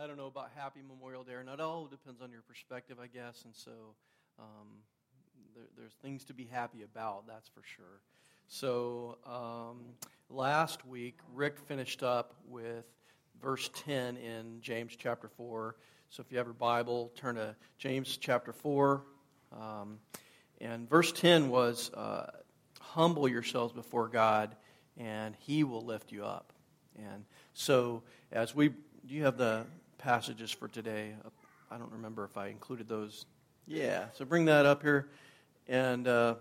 I don't know about Happy Memorial Day, and it all depends on your perspective, I guess. And so um, there, there's things to be happy about, that's for sure. So um, last week, Rick finished up with verse 10 in James chapter 4. So if you have your Bible, turn to James chapter 4. Um, and verse 10 was uh, humble yourselves before God, and he will lift you up. And so as we, do you have the passages for today? I don't remember if I included those. Yeah, so bring that up here. And uh,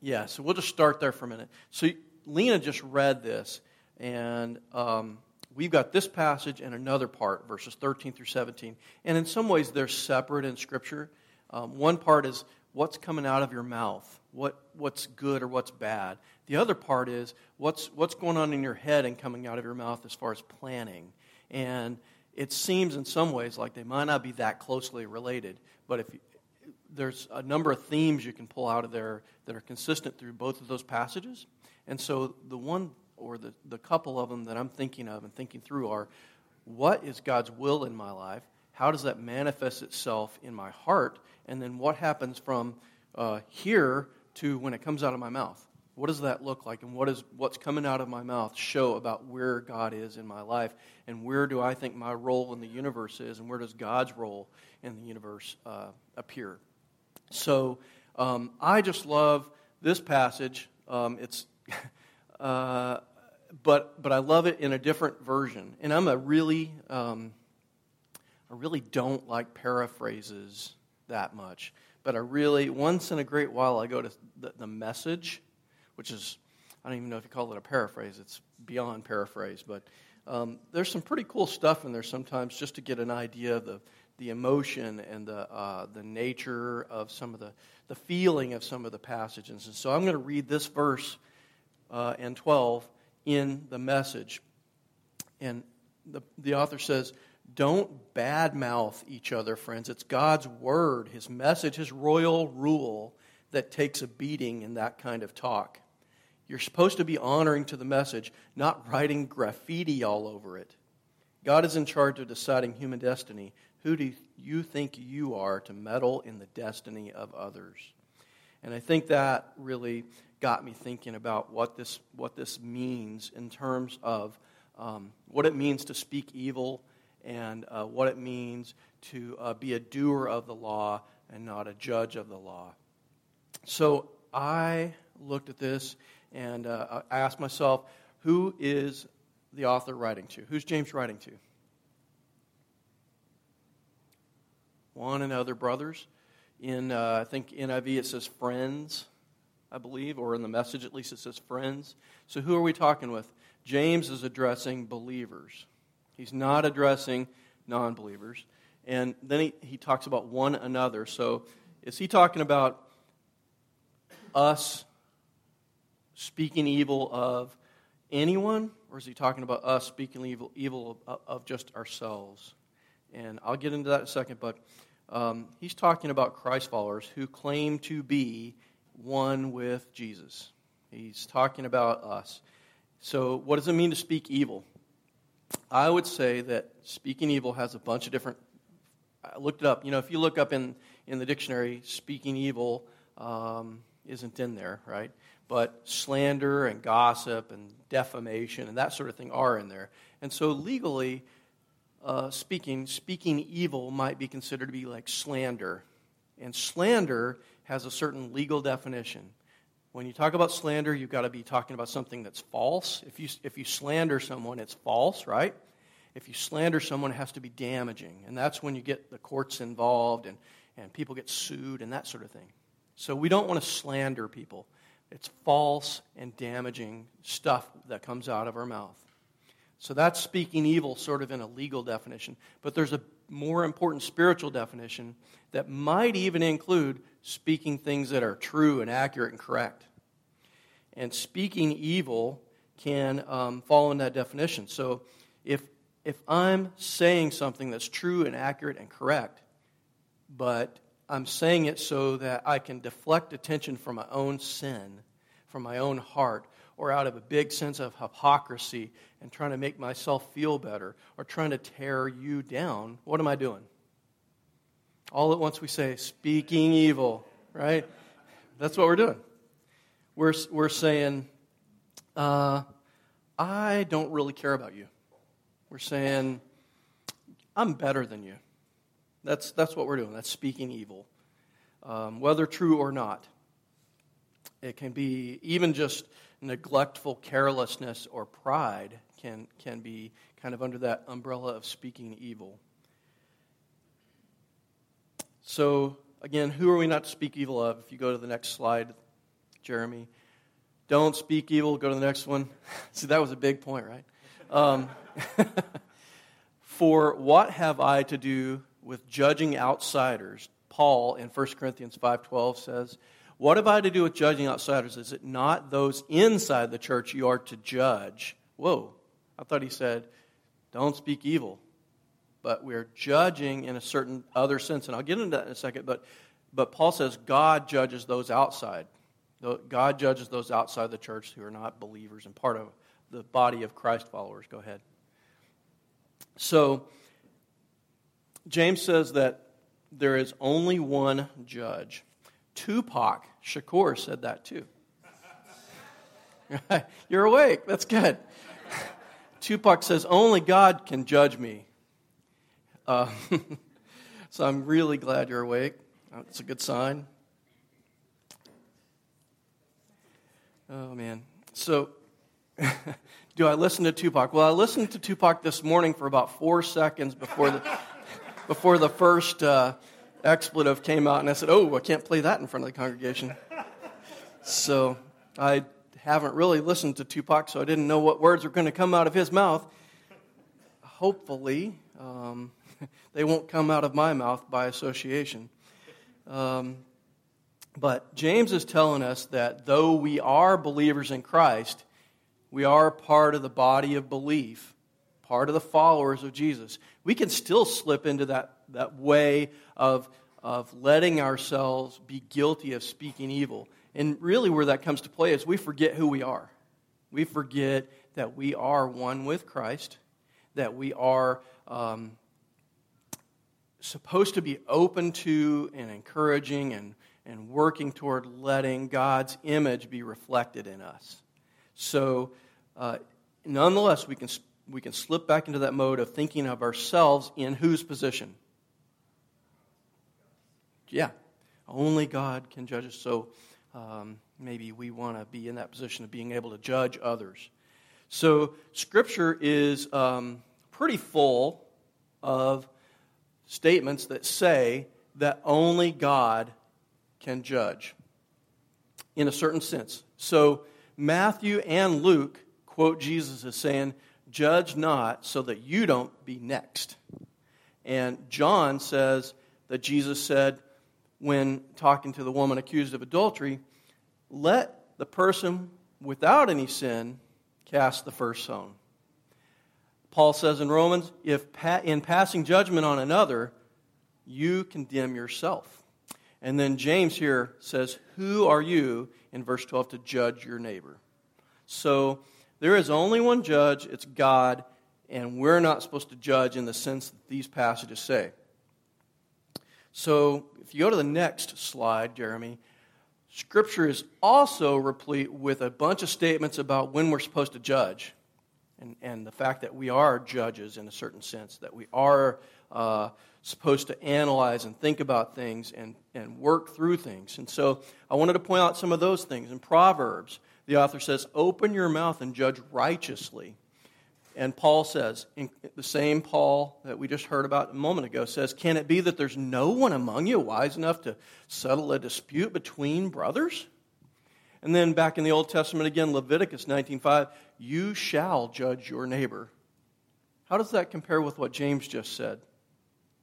yeah, so we'll just start there for a minute. So Lena just read this, and um, we've got this passage and another part, verses 13 through 17. And in some ways, they're separate in Scripture. Um, one part is what's coming out of your mouth, what, what's good or what's bad. The other part is what's, what's going on in your head and coming out of your mouth as far as planning. And it seems in some ways like they might not be that closely related, but if you, there's a number of themes you can pull out of there that are consistent through both of those passages. And so the one or the, the couple of them that I'm thinking of and thinking through are what is God's will in my life? How does that manifest itself in my heart? And then what happens from uh, here to when it comes out of my mouth? What does that look like? And what is what's coming out of my mouth show about where God is in my life? And where do I think my role in the universe is? And where does God's role in the universe uh, appear? So um, I just love this passage. Um, it's uh, but but I love it in a different version. And I'm a really um, I really don't like paraphrases that much. But I really once in a great while I go to the, the message, which is I don't even know if you call it a paraphrase. It's beyond paraphrase, but um, there's some pretty cool stuff in there sometimes just to get an idea of the the emotion and the, uh, the nature of some of the, the feeling of some of the passages. And so I'm going to read this verse uh, and 12 in the message. And the, the author says, Don't badmouth each other, friends. It's God's word, his message, his royal rule that takes a beating in that kind of talk. You're supposed to be honoring to the message, not writing graffiti all over it. God is in charge of deciding human destiny. Who do you think you are to meddle in the destiny of others? And I think that really got me thinking about what this, what this means in terms of um, what it means to speak evil and uh, what it means to uh, be a doer of the law and not a judge of the law. So I looked at this and uh, I asked myself, who is the author writing to? Who's James writing to? One and other brothers. In, uh, I think, NIV it says friends. I believe, or in the message at least it says friends. So who are we talking with? James is addressing believers. He's not addressing non believers. And then he, he talks about one another. So is he talking about us speaking evil of anyone, or is he talking about us speaking evil, evil of, of just ourselves? And I'll get into that in a second, but um, he's talking about Christ followers who claim to be one with Jesus. He's talking about us. So, what does it mean to speak evil? I would say that speaking evil has a bunch of different. I looked it up. You know, if you look up in, in the dictionary, speaking evil um, isn't in there, right? But slander and gossip and defamation and that sort of thing are in there. And so, legally uh, speaking, speaking evil might be considered to be like slander. And slander has a certain legal definition. When you talk about slander, you've got to be talking about something that's false. If you, if you slander someone, it's false, right? If you slander someone, it has to be damaging. And that's when you get the courts involved and, and people get sued and that sort of thing. So we don't want to slander people. It's false and damaging stuff that comes out of our mouth. So that's speaking evil, sort of in a legal definition. But there's a more important spiritual definition that might even include speaking things that are true and accurate and correct. And speaking evil can um, fall in that definition. So if, if I'm saying something that's true and accurate and correct, but I'm saying it so that I can deflect attention from my own sin, from my own heart, or out of a big sense of hypocrisy and trying to make myself feel better or trying to tear you down, what am I doing? All at once we say, speaking evil, right? That's what we're doing. We're, we're saying, uh, I don't really care about you. We're saying, I'm better than you. That's, that's what we're doing. That's speaking evil, um, whether true or not. It can be even just neglectful carelessness or pride can, can be kind of under that umbrella of speaking evil. So, again, who are we not to speak evil of? If you go to the next slide, Jeremy. Don't speak evil. Go to the next one. See, that was a big point, right? Um, For what have I to do with judging outsiders? Paul in 1 Corinthians 5:12 says, "What have I to do with judging outsiders? Is it not those inside the church you are to judge?" Whoa. I thought he said, "Don't speak evil." But we're judging in a certain other sense, and I'll get into that in a second, but but Paul says God judges those outside. God judges those outside the church who are not believers and part of the body of Christ followers. Go ahead. So, James says that there is only one judge. Tupac Shakur said that too. You're awake. That's good. Tupac says, Only God can judge me. Uh, so I'm really glad you're awake. It's a good sign. Oh, man. So, do I listen to Tupac? Well, I listened to Tupac this morning for about four seconds before the, before the first uh, expletive came out, and I said, Oh, I can't play that in front of the congregation. So I haven't really listened to Tupac, so I didn't know what words were going to come out of his mouth. Hopefully, um, they won't come out of my mouth by association. Um, but James is telling us that though we are believers in Christ, we are part of the body of belief, part of the followers of Jesus. We can still slip into that, that way of, of letting ourselves be guilty of speaking evil. And really, where that comes to play is we forget who we are. We forget that we are one with Christ, that we are um, supposed to be open to and encouraging and, and working toward letting God's image be reflected in us. So, uh, nonetheless, we can, we can slip back into that mode of thinking of ourselves in whose position? Yeah, only God can judge us. So, um, maybe we want to be in that position of being able to judge others. So, Scripture is um, pretty full of statements that say that only God can judge in a certain sense. So, Matthew and Luke quote Jesus as saying, Judge not so that you don't be next. And John says that Jesus said, when talking to the woman accused of adultery, let the person without any sin cast the first stone. Paul says in Romans, if in passing judgment on another, you condemn yourself. And then James here says, Who are you, in verse 12, to judge your neighbor? So there is only one judge, it's God, and we're not supposed to judge in the sense that these passages say. So if you go to the next slide, Jeremy, Scripture is also replete with a bunch of statements about when we're supposed to judge. And, and the fact that we are judges in a certain sense, that we are uh, supposed to analyze and think about things and, and work through things. And so I wanted to point out some of those things. In Proverbs, the author says, Open your mouth and judge righteously. And Paul says, the same Paul that we just heard about a moment ago says, Can it be that there's no one among you wise enough to settle a dispute between brothers? And then back in the Old Testament again, Leviticus 19.5, you shall judge your neighbor. How does that compare with what James just said?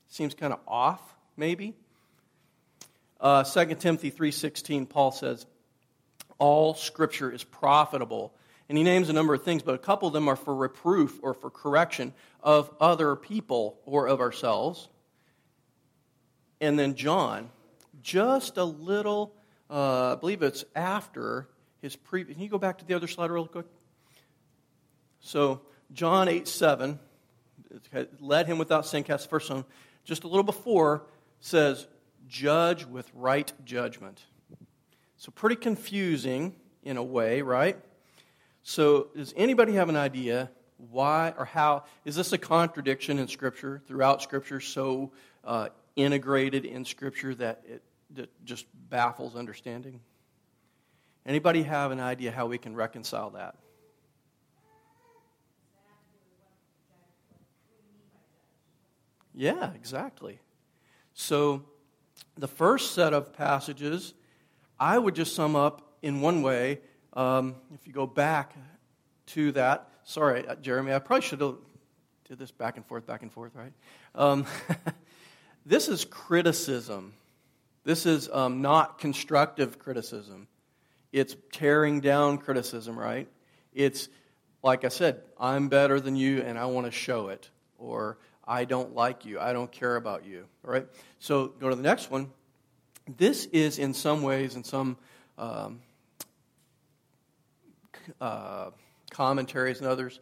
Seems kind of off, maybe. Uh, 2 Timothy 3.16, Paul says, all scripture is profitable. And he names a number of things, but a couple of them are for reproof or for correction of other people or of ourselves. And then John, just a little, uh, I believe it's after his pre- can you go back to the other slide real quick? So, John 8 7, led him without sin, cast the first stone. Just a little before says, judge with right judgment. So, pretty confusing in a way, right? So, does anybody have an idea why or how? Is this a contradiction in Scripture, throughout Scripture, so uh, integrated in Scripture that it that just baffles understanding? Anybody have an idea how we can reconcile that? Yeah, exactly. So, the first set of passages, I would just sum up in one way. Um, if you go back to that, sorry, uh, Jeremy, I probably should have did this back and forth, back and forth, right? Um, this is criticism. This is um, not constructive criticism. It's tearing down criticism, right? It's, like I said, I'm better than you and I want to show it. Or I don't like you. I don't care about you. All right? So go to the next one. This is, in some ways, in some um, uh, commentaries and others,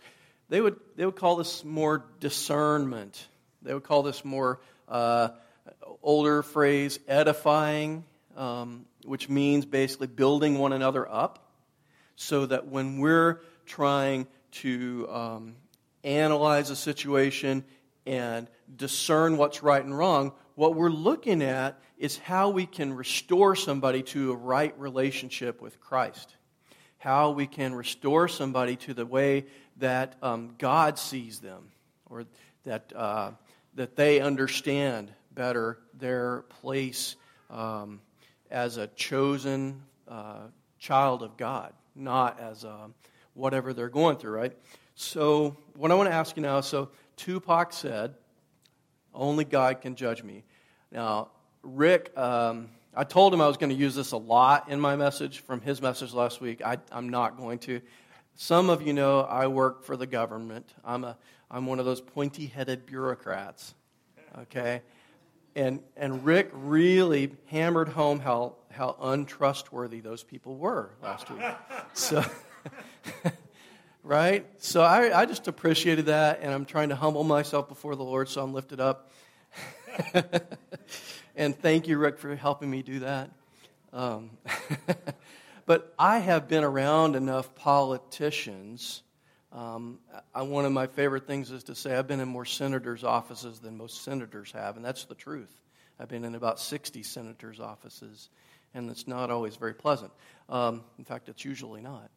they would, they would call this more discernment. They would call this more uh, older phrase, edifying, um, which means basically building one another up so that when we're trying to um, analyze a situation and discern what's right and wrong, what we're looking at is how we can restore somebody to a right relationship with Christ. How we can restore somebody to the way that um, God sees them, or that, uh, that they understand better their place um, as a chosen uh, child of God, not as a, uh, whatever they're going through, right? So, what I want to ask you now so, Tupac said, Only God can judge me. Now, Rick, um, I told him I was going to use this a lot in my message from his message last week. I, am not going to. Some of you know I work for the government. I'm, a, I'm one of those pointy headed bureaucrats. Okay? And, and Rick really hammered home how, how untrustworthy those people were last week. So. right? So I, I just appreciated that, and I'm trying to humble myself before the Lord, so I'm lifted up. and thank you, Rick, for helping me do that. Um, but I have been around enough politicians. Um, I, one of my favorite things is to say I've been in more senators' offices than most senators have, and that's the truth. I've been in about 60 senators' offices, and it's not always very pleasant. Um, in fact, it's usually not.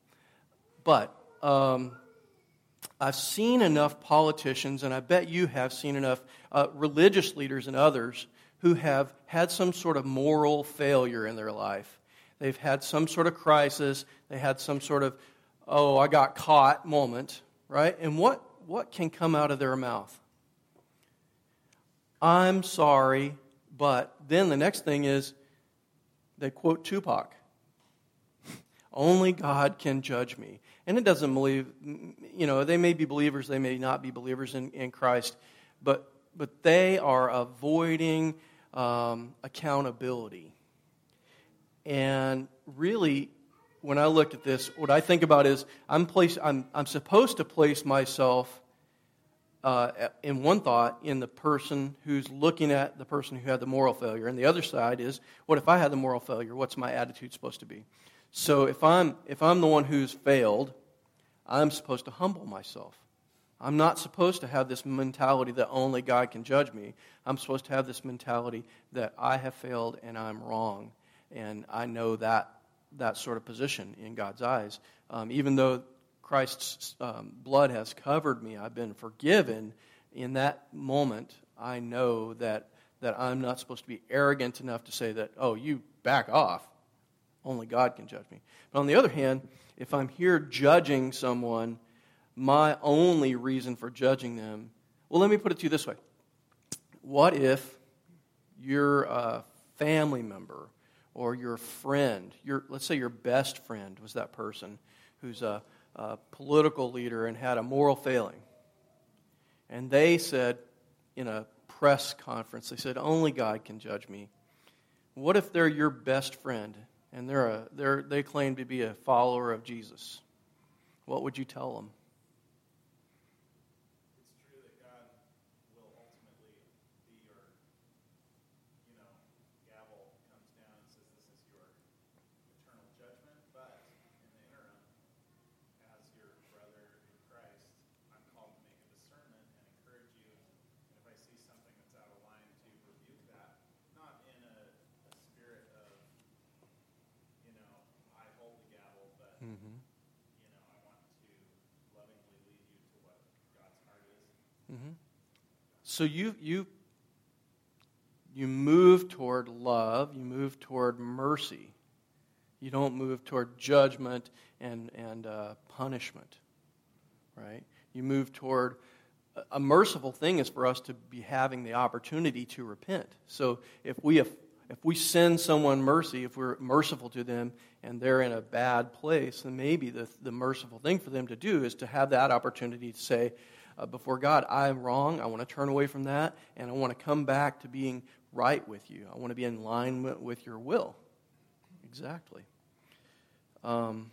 But um, I've seen enough politicians, and I bet you have seen enough uh, religious leaders and others who have had some sort of moral failure in their life. They've had some sort of crisis. They had some sort of, oh, I got caught moment, right? And what, what can come out of their mouth? I'm sorry, but then the next thing is they quote Tupac. Only God can judge me and it doesn't believe, you know, they may be believers, they may not be believers in, in Christ, but, but they are avoiding um, accountability. And really, when I look at this, what I think about is I'm, place, I'm, I'm supposed to place myself uh, in one thought in the person who's looking at the person who had the moral failure. And the other side is, what if I had the moral failure? What's my attitude supposed to be? So if I'm, if I'm the one who's failed, I'm supposed to humble myself. I'm not supposed to have this mentality that only God can judge me. I'm supposed to have this mentality that I have failed and I'm wrong. And I know that, that sort of position in God's eyes. Um, even though Christ's um, blood has covered me, I've been forgiven. In that moment, I know that, that I'm not supposed to be arrogant enough to say that, oh, you back off. Only God can judge me. But on the other hand, if I'm here judging someone, my only reason for judging them, well, let me put it to you this way. What if your a family member or your friend, your, let's say your best friend was that person who's a, a political leader and had a moral failing, and they said in a press conference, they said, Only God can judge me. What if they're your best friend and they're a, they're, they claim to be a follower of Jesus, what would you tell them? So you, you, you move toward love, you move toward mercy. You don't move toward judgment and, and uh, punishment, right? You move toward a merciful thing is for us to be having the opportunity to repent. So if we have, if we send someone mercy, if we're merciful to them and they're in a bad place, then maybe the, the merciful thing for them to do is to have that opportunity to say, uh, before God, I am wrong. I want to turn away from that, and I want to come back to being right with you. I want to be in with, with your will. Exactly. Um,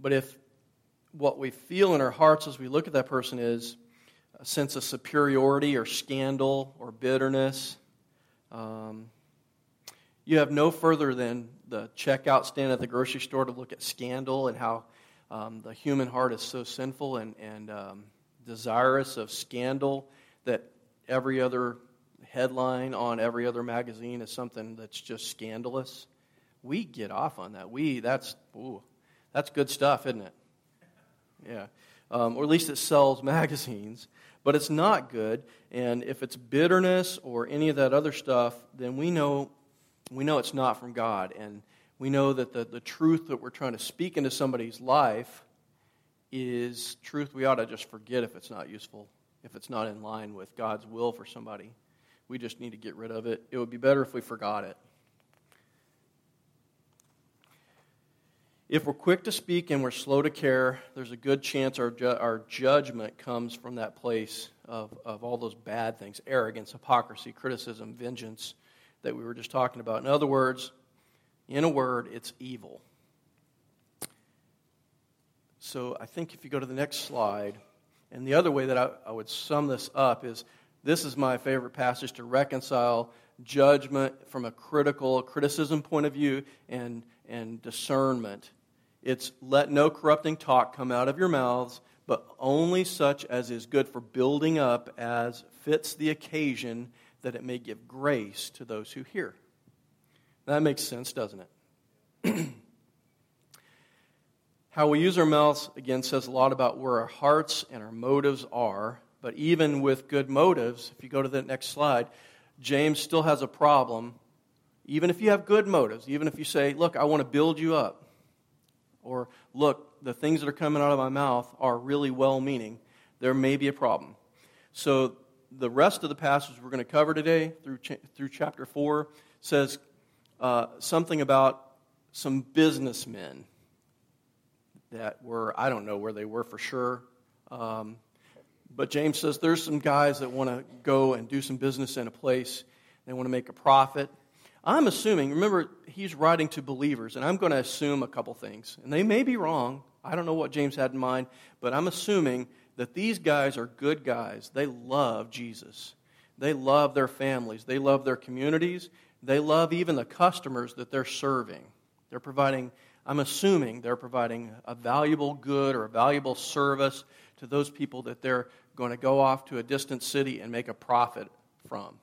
but if what we feel in our hearts as we look at that person is a sense of superiority or scandal or bitterness, um, you have no further than the checkout stand at the grocery store to look at scandal and how um, the human heart is so sinful and, and um, desirous of scandal that every other headline on every other magazine is something that's just scandalous. We get off on that. We that's ooh, that's good stuff, isn't it? Yeah, um, or at least it sells magazines. But it's not good, and if it's bitterness or any of that other stuff, then we know we know it's not from God. And we know that the, the truth that we're trying to speak into somebody's life is truth we ought to just forget if it's not useful, if it's not in line with God's will for somebody. We just need to get rid of it. It would be better if we forgot it. If we're quick to speak and we're slow to care, there's a good chance our, ju- our judgment comes from that place of, of all those bad things arrogance, hypocrisy, criticism, vengeance that we were just talking about. In other words, in a word, it's evil. So I think if you go to the next slide, and the other way that I, I would sum this up is this is my favorite passage to reconcile judgment from a critical criticism point of view and, and discernment. It's let no corrupting talk come out of your mouths, but only such as is good for building up as fits the occasion, that it may give grace to those who hear. That makes sense, doesn't it? How we use our mouths, again, says a lot about where our hearts and our motives are. But even with good motives, if you go to the next slide, James still has a problem. Even if you have good motives, even if you say, Look, I want to build you up, or Look, the things that are coming out of my mouth are really well meaning, there may be a problem. So, the rest of the passage we're going to cover today through, through chapter 4 says uh, something about some businessmen that were, I don't know where they were for sure. Um, but James says there's some guys that want to go and do some business in a place. They want to make a profit. I'm assuming, remember, he's writing to believers, and I'm going to assume a couple things. And they may be wrong. I don't know what James had in mind, but I'm assuming that these guys are good guys. They love Jesus. They love their families. They love their communities. They love even the customers that they're serving. They're providing, I'm assuming, they're providing a valuable good or a valuable service to those people that they're going to go off to a distant city and make a profit from.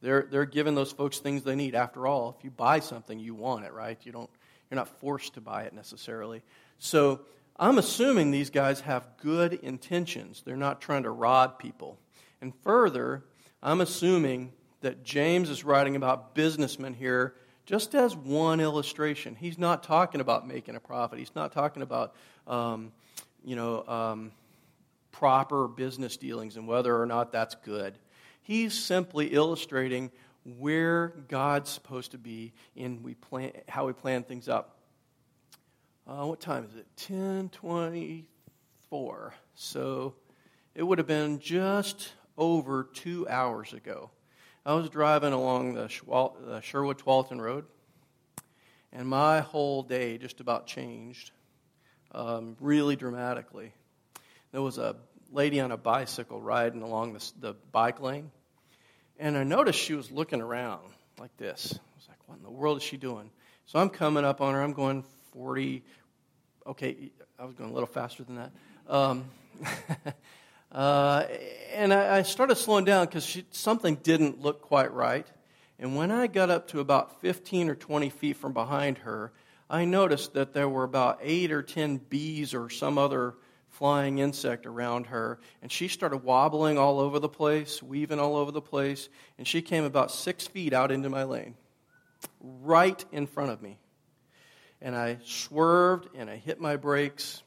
They're, they're giving those folks things they need. After all, if you buy something, you want it, right? You don't, you're not forced to buy it necessarily. So I'm assuming these guys have good intentions. They're not trying to rob people. And further, I'm assuming that James is writing about businessmen here just as one illustration. He's not talking about making a profit. He's not talking about, um, you know, um, proper business dealings and whether or not that's good. He's simply illustrating where God's supposed to be in we plan, how we plan things up. Uh, what time is it? 1024. So it would have been just over two hours ago I was driving along the, Sherwood Tualatin Road, and my whole day just about changed um, really dramatically. There was a lady on a bicycle riding along the, the bike lane, and I noticed she was looking around like this. I was like, what in the world is she doing? So I'm coming up on her. I'm going 40. Okay, I was going a little faster than that. Um, uh, and I, I, started slowing down because something didn't look quite right. And when I got up to about 15 or 20 feet from behind her, I noticed that there were about eight or 10 bees or some other flying insect around her. And she started wobbling all over the place, weaving all over the place. And she came about six feet out into my lane, right in front of me. And I swerved and I hit my brakes.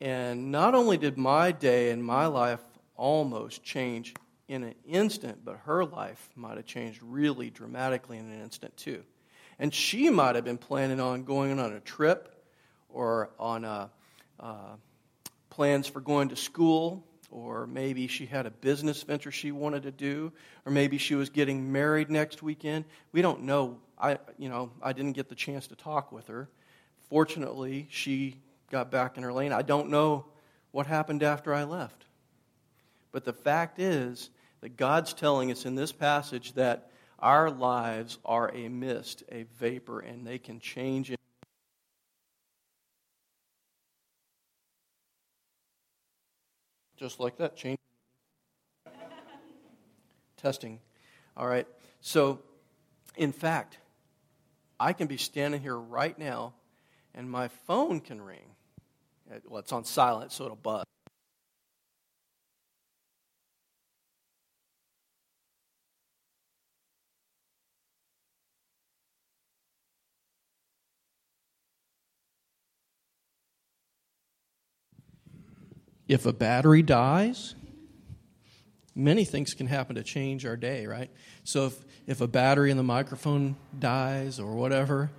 And not only did my day and my life almost change in an instant, but her life might have changed really dramatically in an instant too. And she might have been planning on going on a trip or on a, uh, plans for going to school, or maybe she had a business venture she wanted to do, or maybe she was getting married next weekend. We don't know. I, you know, I didn't get the chance to talk with her. Fortunately, she got back in her lane. I don't know what happened after I left. But the fact is that God's telling us in this passage that our lives are a mist, a vapor, and they can change. Just like that, change. Testing. All right. So, in fact, I can be standing here right now and my phone can ring. Well, it's on silent, so it'll buzz. If a battery dies, many things can happen to change our day, right? So if, if a battery in the microphone dies or whatever,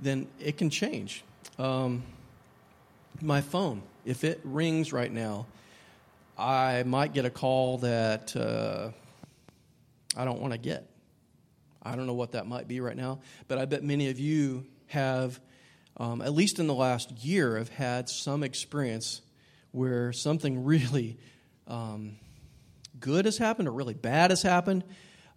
then it can change. Um, my phone, if it rings right now, I might get a call that uh, I don't want to get. I don't know what that might be right now, but I bet many of you have, um, at least in the last year, have had some experience where something really um, good has happened or really bad has happened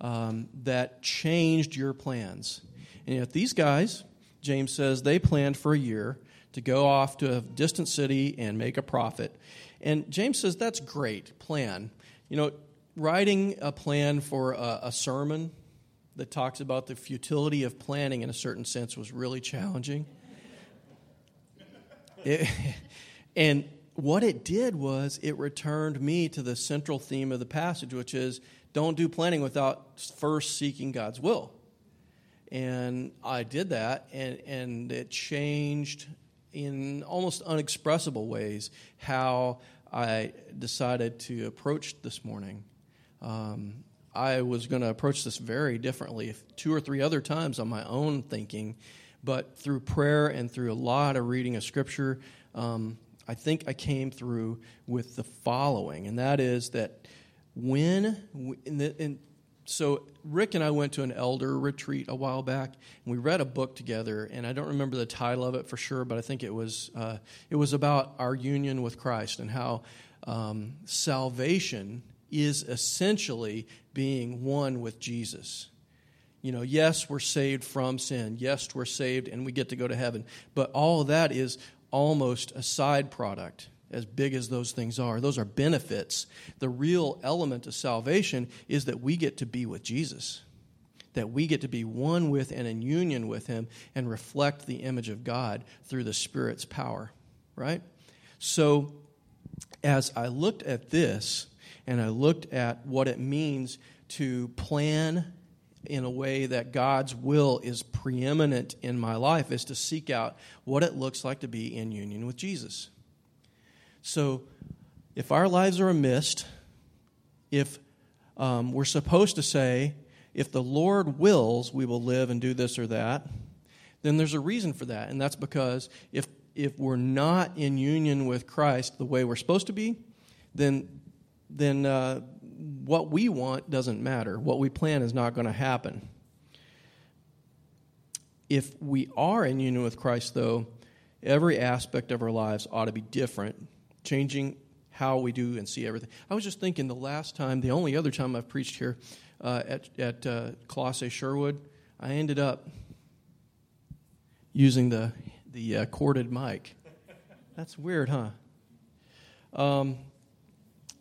um, that changed your plans. And if these guys, James says, they planned for a year to go off to a distant city and make a profit. And James says that's great, plan. You know, writing a plan for a, a sermon that talks about the futility of planning in a certain sense was really challenging. It, and what it did was it returned me to the central theme of the passage, which is don't do planning without first seeking God's will. And I did that, and, and it changed in almost unexpressible ways how I decided to approach this morning. Um, I was going to approach this very differently two or three other times on my own thinking, but through prayer and through a lot of reading of Scripture, um, I think I came through with the following, and that is that when, in the, in, so Rick and I went to an elder retreat a while back, and we read a book together, and I don't remember the title of it for sure, but I think it was uh, it was about our union with Christ and how um, salvation is essentially being one with Jesus. You know, yes, we're saved from sin. Yes, we're saved and we get to go to heaven. But all of that is almost a side product, as big as those things are. Those are benefits. The real element of salvation is that we get to be with Jesus, that we get to be one with and in union with Him and reflect the image of God through the Spirit's power, right? So, as I looked at this and I looked at what it means to plan in a way that God's will is preeminent in my life is to seek out what it looks like to be in union with Jesus. So, if our lives are a mist, if um, we're supposed to say, if the Lord wills, we will live and do this or that, then there's a reason for that. And that's because if, if we're not in union with Christ the way we're supposed to be, then, then uh, what we want doesn't matter. What we plan is not going to happen. If we are in union with Christ, though, every aspect of our lives ought to be different, changing how we do and see everything. I was just thinking the last time, the only other time I've preached here uh, at, at uh, Colossae Sherwood, I ended up using the, the uh, corded mic. That's weird, huh? Um,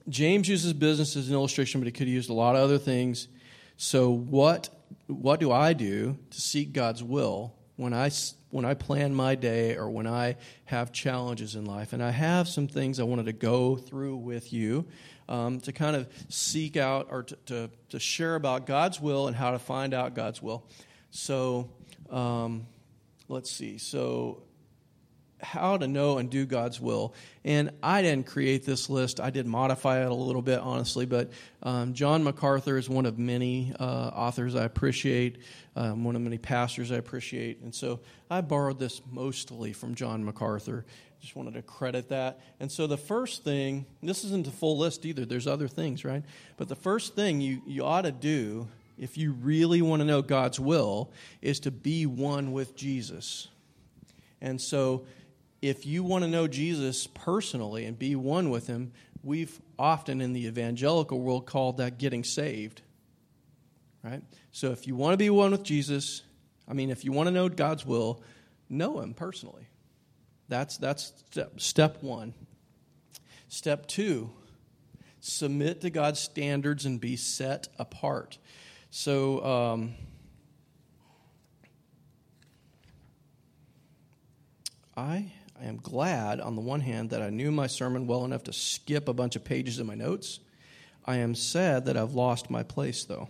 James uses business as an illustration, but he could have used a lot of other things. So, what, what do I do to seek God's will when I, when I plan my day or when I have challenges in life? And I have some things I wanted to go through with you um, to kind of seek out or to, to, to, share about God's will and how to find out God's will. So, um, let's see. So, how to know and do God's will. And I didn't create this list. I did modify it a little bit, honestly. But um, John MacArthur is one of many uh, authors I appreciate, um, one of many pastors I appreciate. And so I borrowed this mostly from John MacArthur. Just wanted to credit that. And so the first thing, this isn't a full list either, there's other things, right? But the first thing you, you ought to do if you really want to know God's will is to be one with Jesus. And so if you want to know Jesus personally and be one with him, we've often in the evangelical world called that getting saved. Right? So if you want to be one with Jesus, I mean, if you want to know God's will, know him personally. That's, that's step, step one. Step two, submit to God's standards and be set apart. So, um, I I am glad, on the one hand, that I knew my sermon well enough to skip a bunch of pages in my notes. I am sad that I've lost my place, though.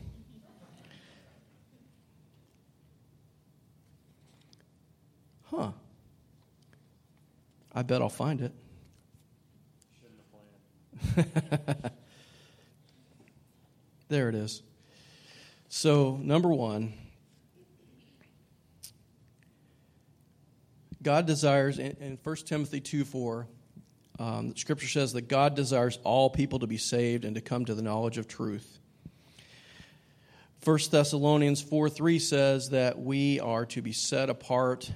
Huh. I bet I'll find it. there it is. So, number one, God desires, in, in 1 Timothy 2 4, um, scripture says that God desires all people to be saved and to come to the knowledge of truth. 1 Thessalonians 4 3 says that we are to be set apart,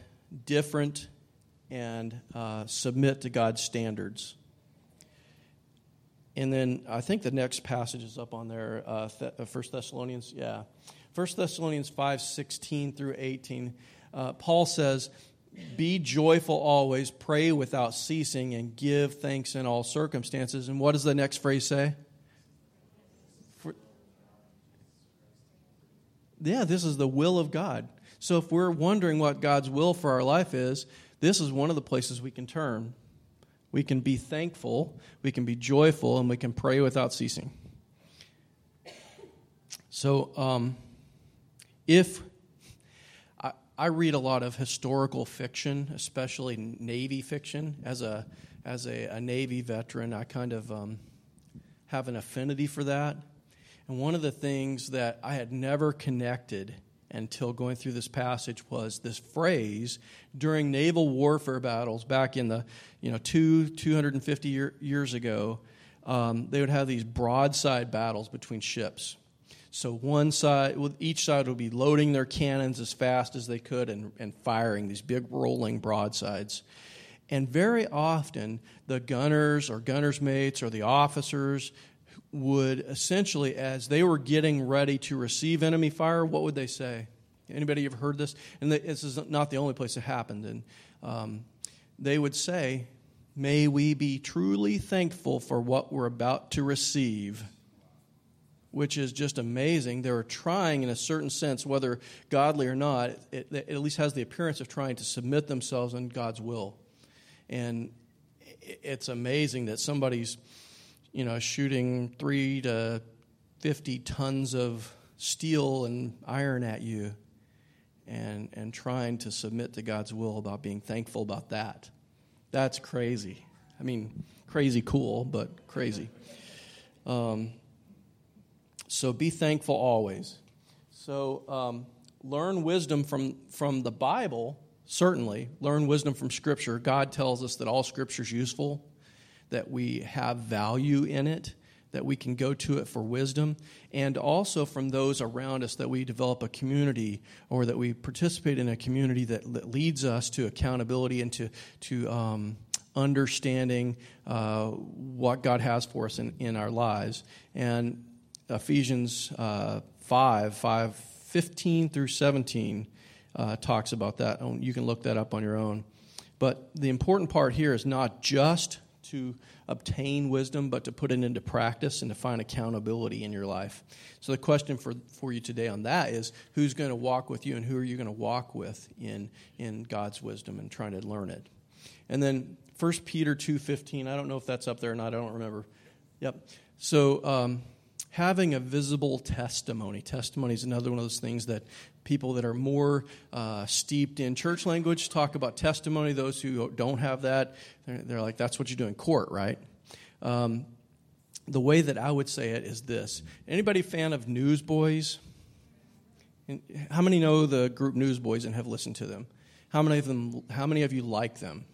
different, and uh, submit to God's standards. And then I think the next passage is up on there, uh, Th- 1 uh, Thessalonians, yeah. 1 Thessalonians 5 16 through 18. Uh, Paul says, be joyful always, pray without ceasing, and give thanks in all circumstances. And what does the next phrase say? For, yeah, this is the will of God. So if we're wondering what God's will for our life is, this is one of the places we can turn. We can be thankful, we can be joyful, and we can pray without ceasing. So, um, if I read a lot of historical fiction, especially Navy fiction. As a as a, a Navy veteran, I kind of um, have an affinity for that. And one of the things that I had never connected until going through this passage was this phrase during naval warfare battles back in the you know two 250 year, years ago. Um, they would have these broadside battles between ships so one side, each side would be loading their cannons as fast as they could and, and firing these big rolling broadsides. And very often, the gunners or gunners' mates or the officers would essentially, as they were getting ready to receive enemy fire, what would they say? Anybody ever heard this? And this is not the only place it happened. And um, they would say, May we be truly thankful for what we're about to receive which is just amazing. They're trying, in a certain sense, whether godly or not, it, it, at least has the appearance of trying to submit themselves in God's will. And it's amazing that somebody's, you know, shooting three to 50 tons of steel and iron at you and, and trying to submit to God's will about being thankful about that. That's crazy. I mean, crazy cool, but crazy. Um, so be thankful always. So um, learn wisdom from, from the Bible, certainly. Learn wisdom from Scripture. God tells us that all Scripture is useful, that we have value in it, that we can go to it for wisdom, and also from those around us that we develop a community or that we participate in a community that, that leads us to accountability and to, to um, understanding uh, what God has for us in, in our lives. And Ephesians uh, 5, 5, 15 through 17 uh, talks about that. You can look that up on your own. But the important part here is not just to obtain wisdom, but to put it into practice and to find accountability in your life. So, the question for, for you today on that is who's going to walk with you and who are you going to walk with in, in God's wisdom and trying to learn it? And then 1 Peter 2.15, I don't know if that's up there or not, I don't remember. Yep. So, um, having a visible testimony. Testimony is another one of those things that people that are more uh, steeped in church language talk about testimony. Those who don't have that, they're, they're like, that's what you do in court, right? Um, the way that I would say it is this anybody fan of Newsboys? How many know the group Newsboys and have listened to them? How many of them? How many of you like them?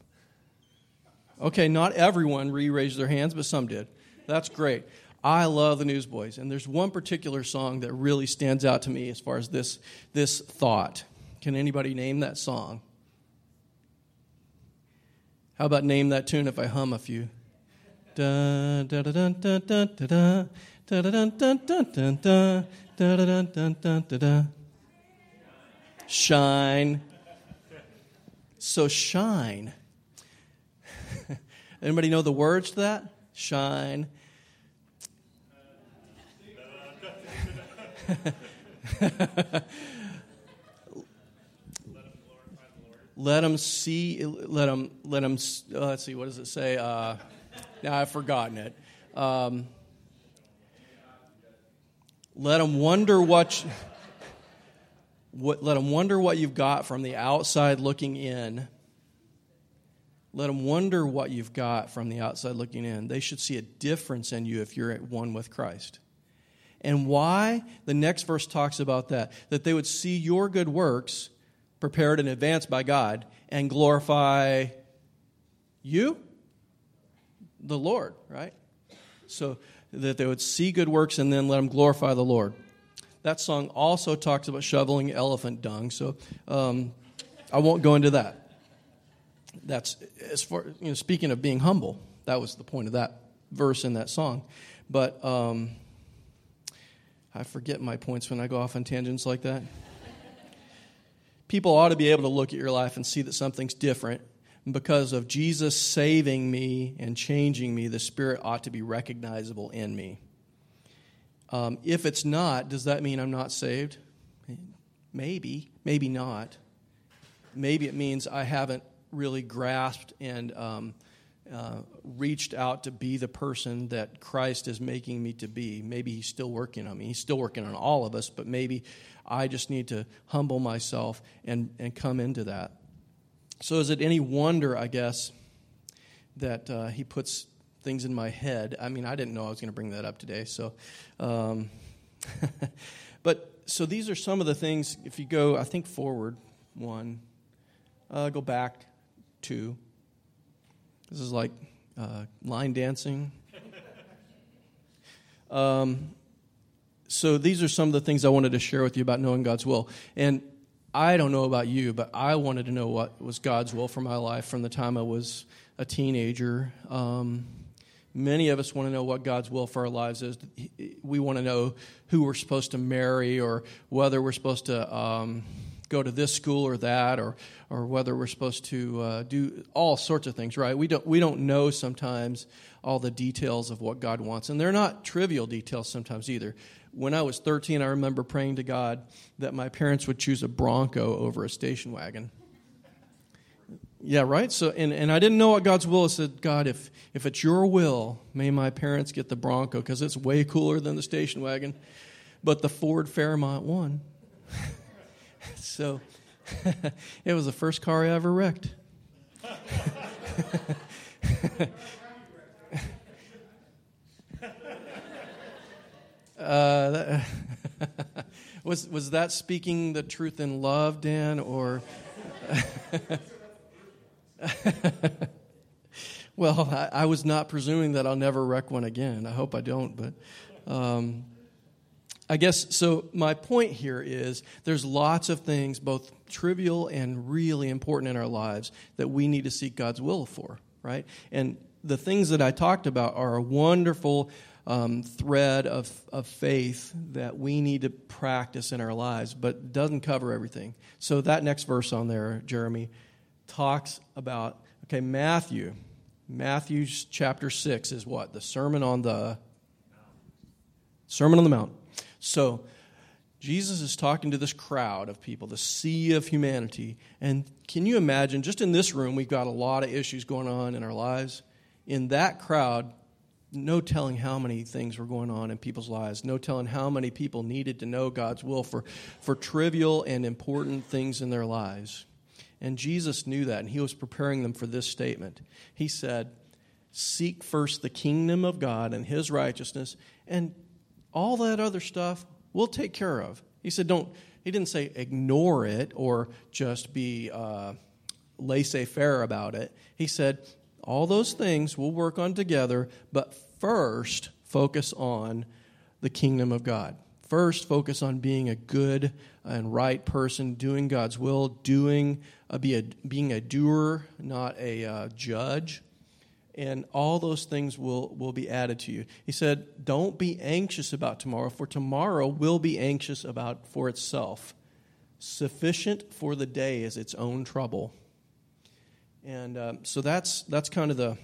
Okay, not everyone re-raised their hands, but some did. That's great. I love the Newsboys, and there's one particular song that really stands out to me as far as this this thought. Can anybody name that song? How about name that tune if I hum a few? Da da da da da da da da da da da da da da da da da da da Shine. So shine. Anybody know the words to that? Shine. let them see let them let them uh, let's see what does it say? Uh, now i've forgotten it. Um, let them wonder what, what let them wonder what you've got from the outside looking in. Let them wonder what you've got from the outside looking in. They should see a difference in you if you're at one with christ and why? The next verse talks about that. That they would see your good works prepared in advance by God and glorify you, the Lord, right? So that they would see good works and then let them glorify the Lord. That song also talks about shoveling elephant dung, so um, I won't go into that. That's as far you know. Speaking of being humble, that was the point of that verse in that song. But um, I forget my points when I go off on tangents like that. People ought to be able to look at your life and see that something's different. because of Jesus saving me and changing me, the Spirit ought to be recognizable in me. Um, if it's not, does that mean I'm not saved? Maybe, maybe not. Maybe it means I haven't really grasped and um, uh, reached out to be the person that Christ is making me to be. Maybe He's still working on me. He's still working on all of us, but maybe I just need to humble myself and, and come into that. So, is it any wonder, I guess, that uh, He puts things in my head? I mean, I didn't know I was going to bring that up today. So, um, but so these are some of the things. If you go, I think forward one, uh, go back two. This is like uh, line dancing. Um, so these are some of the things I wanted to share with you about knowing God's will. And I don't know about you, but I wanted to know what was God's will for my life from the time I was a teenager. Um, many of us want to know what God's will for our lives is. We want to know who we're supposed to marry or whether we're supposed to. Um, go to this school or that, or or whether we're supposed to uh, do all sorts of things. Right? We don't we don't know sometimes all the details of what God wants, and they're not trivial details sometimes either. When I was 13, I remember praying to God that my parents would choose a Bronco over a station wagon. Yeah, right? So and, and I didn't know what God's will. I said, God, if if it's your will, may my parents get the Bronco because it's way cooler than the station wagon. But the Ford Fairmont won. So it was the first car I ever wrecked. uh, that, was was that speaking the truth in love, Dan, or? Well, I, I, was not presuming that I'll never wreck one again. I hope I don't, but um, I guess so. My point here is there's lots of things, both trivial and really important in our lives, that we need to seek God's will for, right? And the things that I talked about are a wonderful um, thread of, of faith that we need to practice in our lives, but doesn't cover everything. So that next verse on there, Jeremy, talks about okay, Matthew. Matthew's chapter six is what the Sermon on the Sermon on the Mount. So Jesus is talking to this crowd of people, the sea of humanity. And can you imagine, just in this room, we've got a lot of issues going on in our lives. In that crowd, no telling how many things were going on in people's lives, no telling how many people needed to know God's will for, for trivial and important things in their lives. And Jesus knew that, and he was preparing them for this statement. He said, Seek first the kingdom of God and his righteousness, and all that other stuff we'll take care of. He said, Don't, he didn't say ignore it or just be uh, laissez faire about it. He said, all those things we'll work on together, but first focus on the kingdom of God. First, focus on being a good and right person, doing God's will, doing uh, be a, being a doer, not a uh, judge, and all those things will, will be added to you. He said, Don't be anxious about tomorrow, for tomorrow will be anxious about for itself. Sufficient for the day is its own trouble. And um, so that's, that's kind of the,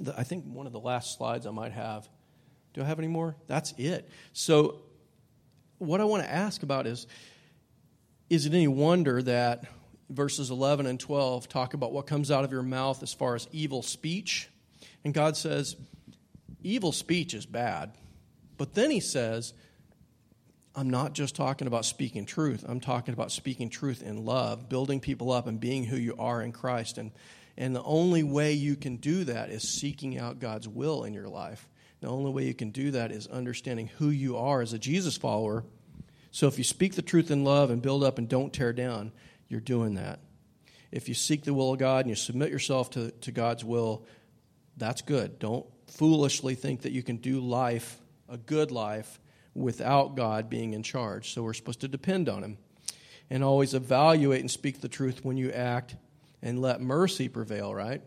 the, I think one of the last slides I might have. Do I have any more? That's it. So, what I want to ask about is is it any wonder that verses 11 and 12 talk about what comes out of your mouth as far as evil speech? And God says, evil speech is bad. But then he says, I'm not just talking about speaking truth. I'm talking about speaking truth in love, building people up and being who you are in Christ. And, and the only way you can do that is seeking out God's will in your life. The only way you can do that is understanding who you are as a Jesus follower. So if you speak the truth in love and build up and don't tear down, you're doing that. If you seek the will of God and you submit yourself to, to God's will, that's good. Don't foolishly think that you can do life, a good life, without God being in charge. So we're supposed to depend on Him. And always evaluate and speak the truth when you act and let mercy prevail, right?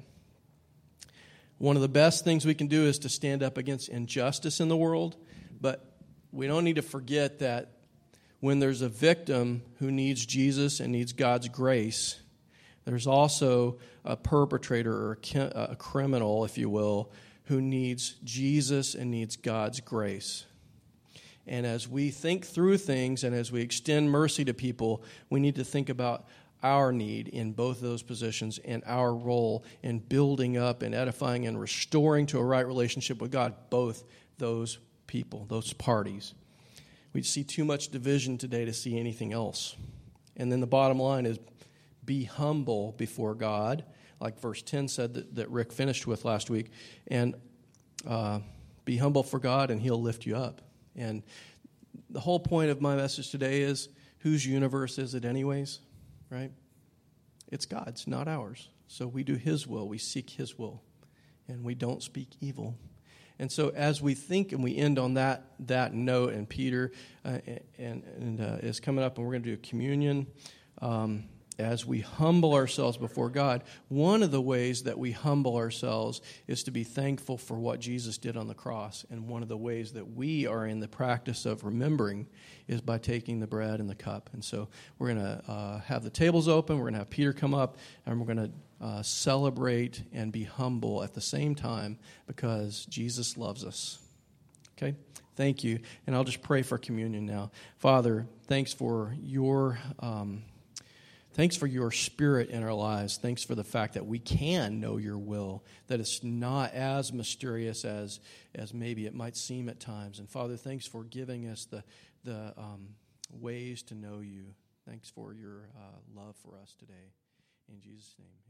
One of the best things we can do is to stand up against injustice in the world, but we don't need to forget that when there's a victim who needs Jesus and needs God's grace, there's also a perpetrator or a criminal, if you will, who needs Jesus and needs God's grace. And as we think through things and as we extend mercy to people, we need to think about our need in both of those positions and our role in building up and edifying and restoring to a right relationship with God both those people, those parties. We see too much division today to see anything else. And then the bottom line is be humble before God, like verse 10 said that, that Rick finished with last week. And uh, be humble for God, and He'll lift you up. And the whole point of my message today is whose universe is it, anyways? Right? It's God's, not ours. So we do His will, we seek His will, and we don't speak evil. And so, as we think and we end on that, that note, and Peter uh, and, and uh, is coming up, and we're going to do a communion. Um, as we humble ourselves before God, one of the ways that we humble ourselves is to be thankful for what Jesus did on the cross. And one of the ways that we are in the practice of remembering is by taking the bread and the cup. And so we're going to uh, have the tables open, we're going to have Peter come up, and we're going to uh, celebrate and be humble at the same time because Jesus loves us. Okay? Thank you. And I'll just pray for communion now. Father, thanks for your. Um, Thanks for your spirit in our lives. Thanks for the fact that we can know your will, that it's not as mysterious as, as maybe it might seem at times. And Father, thanks for giving us the, the um, ways to know you. Thanks for your uh, love for us today. In Jesus' name,